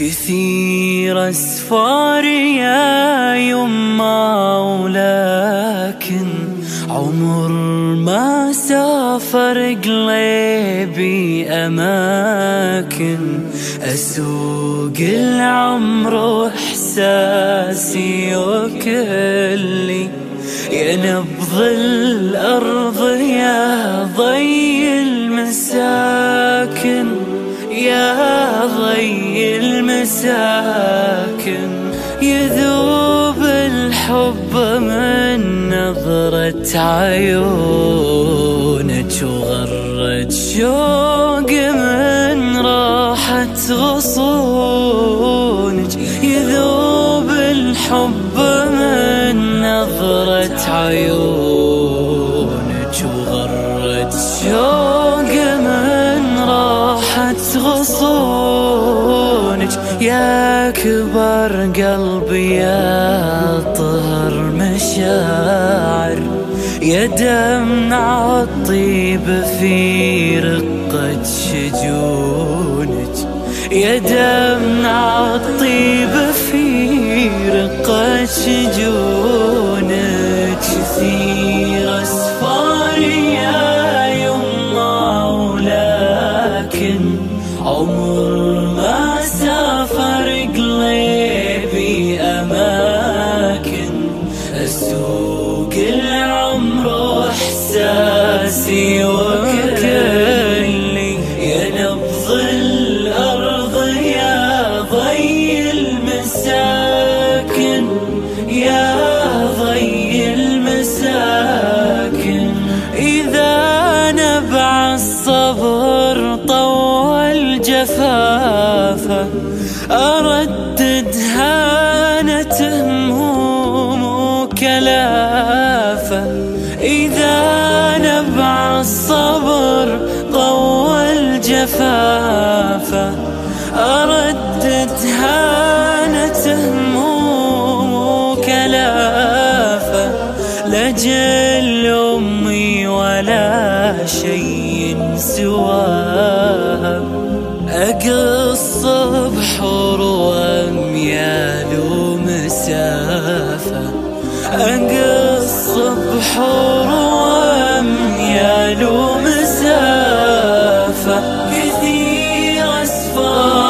كثير أسفار يا يما ولكن عمر ما سافر قلبي أماكن أسوق العمر إحساسي وكلي يا نبض الأرض يا ضي المساكن. المساكن يذوب الحب من نظرة عيونك وغرت شوق من راحة غصونك. يذوب الحب من نظرة عيونك وغرت شوق يا كبر قلبي يا طهر مشاعر يا دمع الطيب في رقة شجونك يا دمع الطيب في رقة شجونك. كثير أسفار يا يما ولكن عمر إحساسي وكلي يا نبض الأرض يا ضي المساكن يا ضي المساكن. إذا نبع الصبر طول جفافه أردد هانة هموم وكلافه الصبر طول جفافه أردد هانة هموم وكلافه لجل أمي ولا شيء سواها. أقص بحر وأميال ومسافة أقص بحر وأميال ومسافة كثير أسفار.